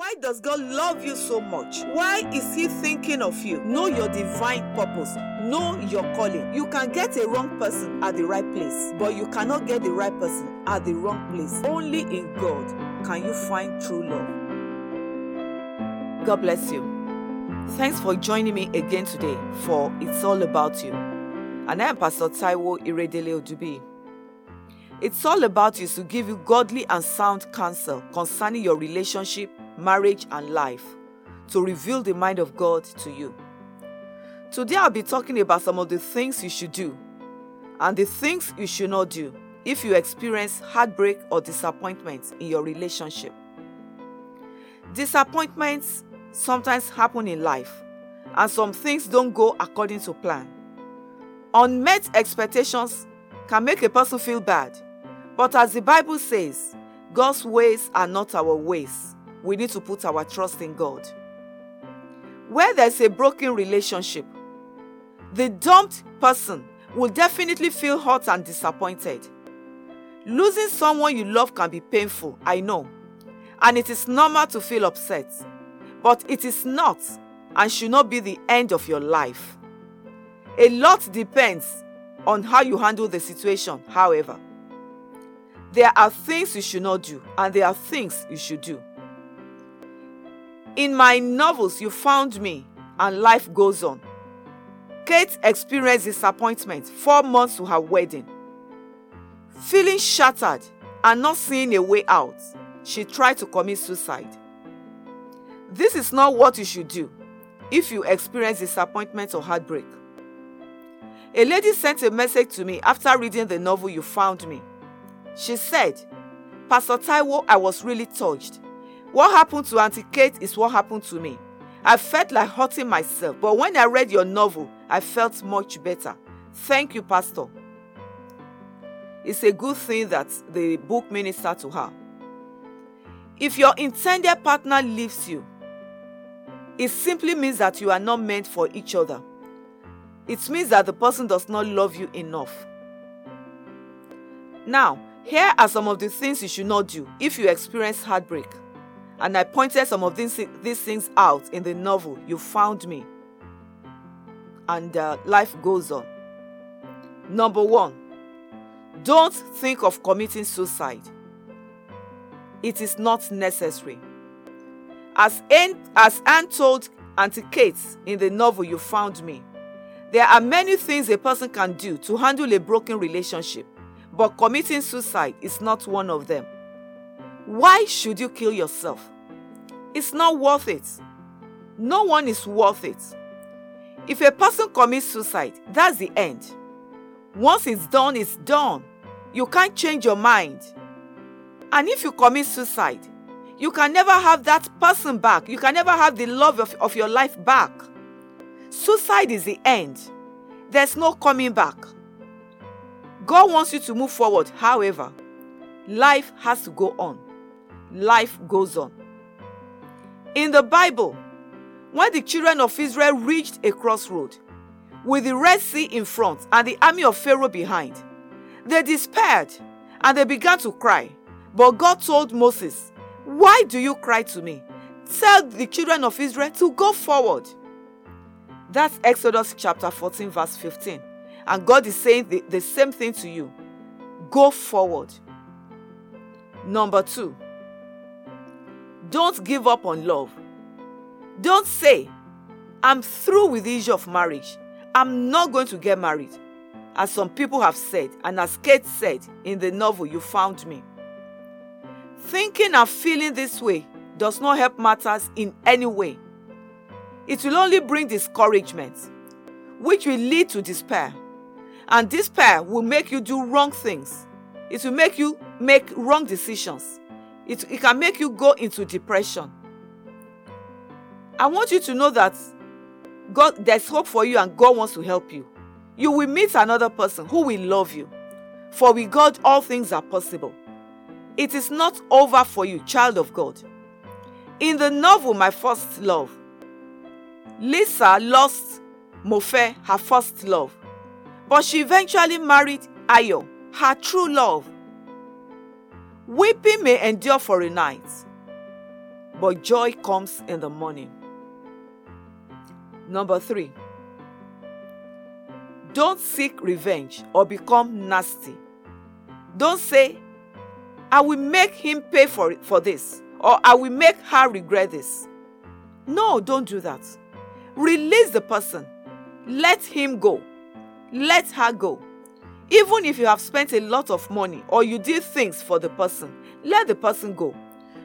Why does God love you so much? Why is He thinking of you? Know your divine purpose. Know your calling. You can get a wrong person at the right place, but you cannot get the right person at the wrong place. Only in God can you find true love. God bless you. Thanks for joining me again today for It's All About You. And I am Pastor Taiwo Iredele Odubiyi. It's all about you to give you godly and sound counsel concerning your relationship, marriage, and life to reveal the mind of God to you. Today, I'll be talking about some of the things you should do and the things you should not do if you experience heartbreak or disappointment in your relationship. Disappointments sometimes happen in life, and some things don't go according to plan. Unmet expectations can make a person feel bad but as the Bible says, God's ways are not our ways. We need to put our trust in God. Where there's a broken relationship, the dumped person will definitely feel hurt and disappointed. Losing someone you love can be painful, I know, and it is normal to feel upset. But it is not and should not be the end of your life. A lot depends on how you handle the situation, however. There are things you should not do, and there are things you should do. In my novels, you found me, and life goes on. Kate experienced disappointment four months to her wedding. Feeling shattered and not seeing a way out, she tried to commit suicide. This is not what you should do if you experience disappointment or heartbreak. A lady sent a message to me after reading the novel You Found Me. She said, Pastor Taiwo, I was really touched. What happened to Auntie Kate is what happened to me. I felt like hurting myself, but when I read your novel, I felt much better. Thank you, Pastor. It's a good thing that the book ministered to her. If your intended partner leaves you, it simply means that you are not meant for each other. It means that the person does not love you enough. Now, here are some of the things you should not do if you experience heartbreak. And I pointed some of these, these things out in the novel, You Found Me. And uh, life goes on. Number one, don't think of committing suicide. It is not necessary. As Anne, as Anne told Auntie Kate in the novel You Found Me, there are many things a person can do to handle a broken relationship but committing suicide is not one of them. Why should you kill yourself? It's not worth it. No one is worth it. If a person commits suicide, that's the end. Once it's done, it's done. You can't change your mind. And if you commit suicide, you can never have that person back. You can never have the love of, of your life back. Suicide is the end. There's no coming back. God wants you to move forward. However, life has to go on. Life goes on. In the Bible, when the children of Israel reached a crossroad with the Red Sea in front and the army of Pharaoh behind, they despaired and they began to cry. But God told Moses, Why do you cry to me? Tell the children of Israel to go forward. That's Exodus chapter 14, verse 15. And God is saying the, the same thing to you. Go forward. Number two, don't give up on love. Don't say, I'm through with the issue of marriage. I'm not going to get married. As some people have said, and as Kate said in the novel You Found Me. Thinking and feeling this way does not help matters in any way. It will only bring discouragement, which will lead to despair. And despair will make you do wrong things. It will make you make wrong decisions. It, it can make you go into depression. I want you to know that God, there's hope for you and God wants to help you. You will meet another person who will love you. For with God, all things are possible. It is not over for you, child of God. In the novel, My First Love, Lisa lost Mofe, her first love. But she eventually married Ayo, her true love. Weeping may endure for a night, but joy comes in the morning. Number three, don't seek revenge or become nasty. Don't say, I will make him pay for it, for this, or I will make her regret this. No, don't do that. Release the person. Let him go. Let her go. Even if you have spent a lot of money or you did things for the person, let the person go.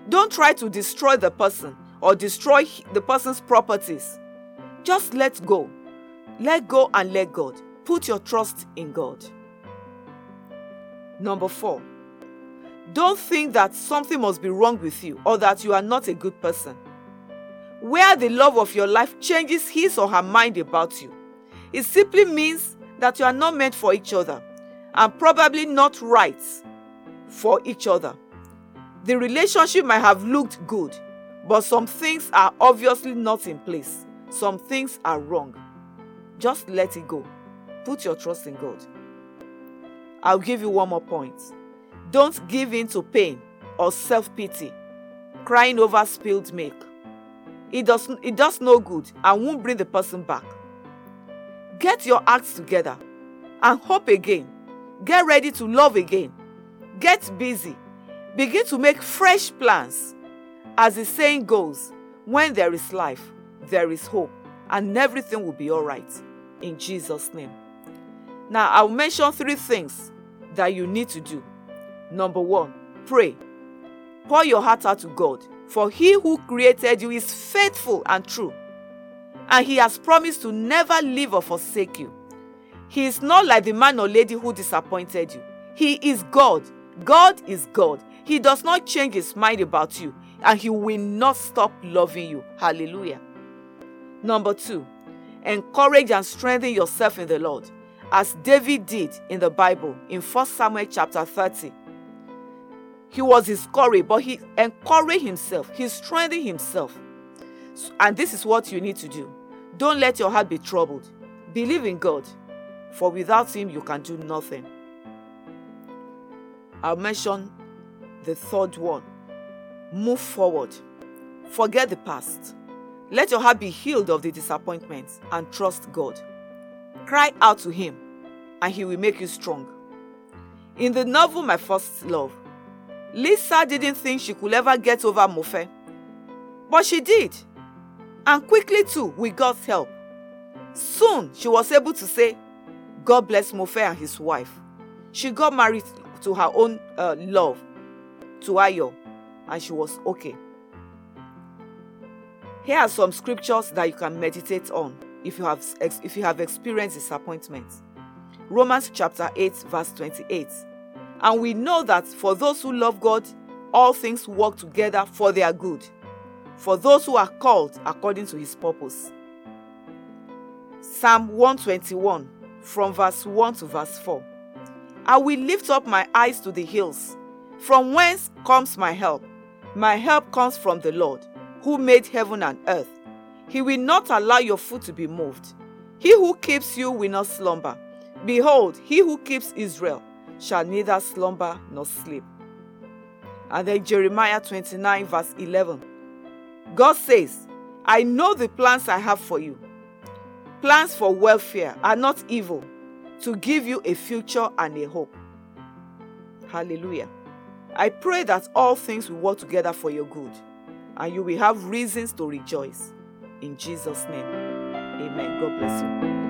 Don't try to destroy the person or destroy the person's properties. Just let go. Let go and let God. Put your trust in God. Number four, don't think that something must be wrong with you or that you are not a good person. Where the love of your life changes his or her mind about you, it simply means that you are not meant for each other and probably not right for each other. The relationship might have looked good, but some things are obviously not in place. Some things are wrong. Just let it go. Put your trust in God. I'll give you one more point. Don't give in to pain or self pity, crying over spilled milk. It does, it does no good and won't bring the person back. Get your acts together and hope again. Get ready to love again. Get busy. Begin to make fresh plans. As the saying goes, when there is life, there is hope, and everything will be all right. In Jesus' name. Now, I'll mention three things that you need to do. Number one, pray. Pour your heart out to God, for He who created you is faithful and true, and He has promised to never leave or forsake you. He is not like the man or lady who disappointed you. He is God. God is God. He does not change His mind about you, and He will not stop loving you. Hallelujah. Number two, encourage and strengthen yourself in the Lord as David did in the Bible in 1 Samuel chapter 30. He was discouraged, but he encouraged himself, he strengthened himself. And this is what you need to do. Don't let your heart be troubled. Believe in God, for without Him, you can do nothing. I'll mention the third one move forward, forget the past. Let your heart be healed of the disappointments and trust God. Cry out to Him, and He will make you strong. In the novel My First Love, Lisa didn't think she could ever get over Mofe, but she did. And quickly, too, with God's help. Soon, she was able to say, God bless Mofe and his wife. She got married to her own uh, love, to Ayo, and she was okay. Here are some scriptures that you can meditate on if you have if you have experienced disappointment. Romans chapter 8 verse 28. And we know that for those who love God, all things work together for their good. For those who are called according to his purpose. Psalm 121 from verse 1 to verse 4. I will lift up my eyes to the hills. From whence comes my help? My help comes from the Lord, who made heaven and earth. He will not allow your foot to be moved. He who keeps you will not slumber. Behold, he who keeps Israel shall neither slumber nor sleep. And then Jeremiah 29, verse 11. God says, I know the plans I have for you. Plans for welfare are not evil, to give you a future and a hope. Hallelujah. I pray that all things will work together for your good and you will have reasons to rejoice. In Jesus' name, amen. God bless you.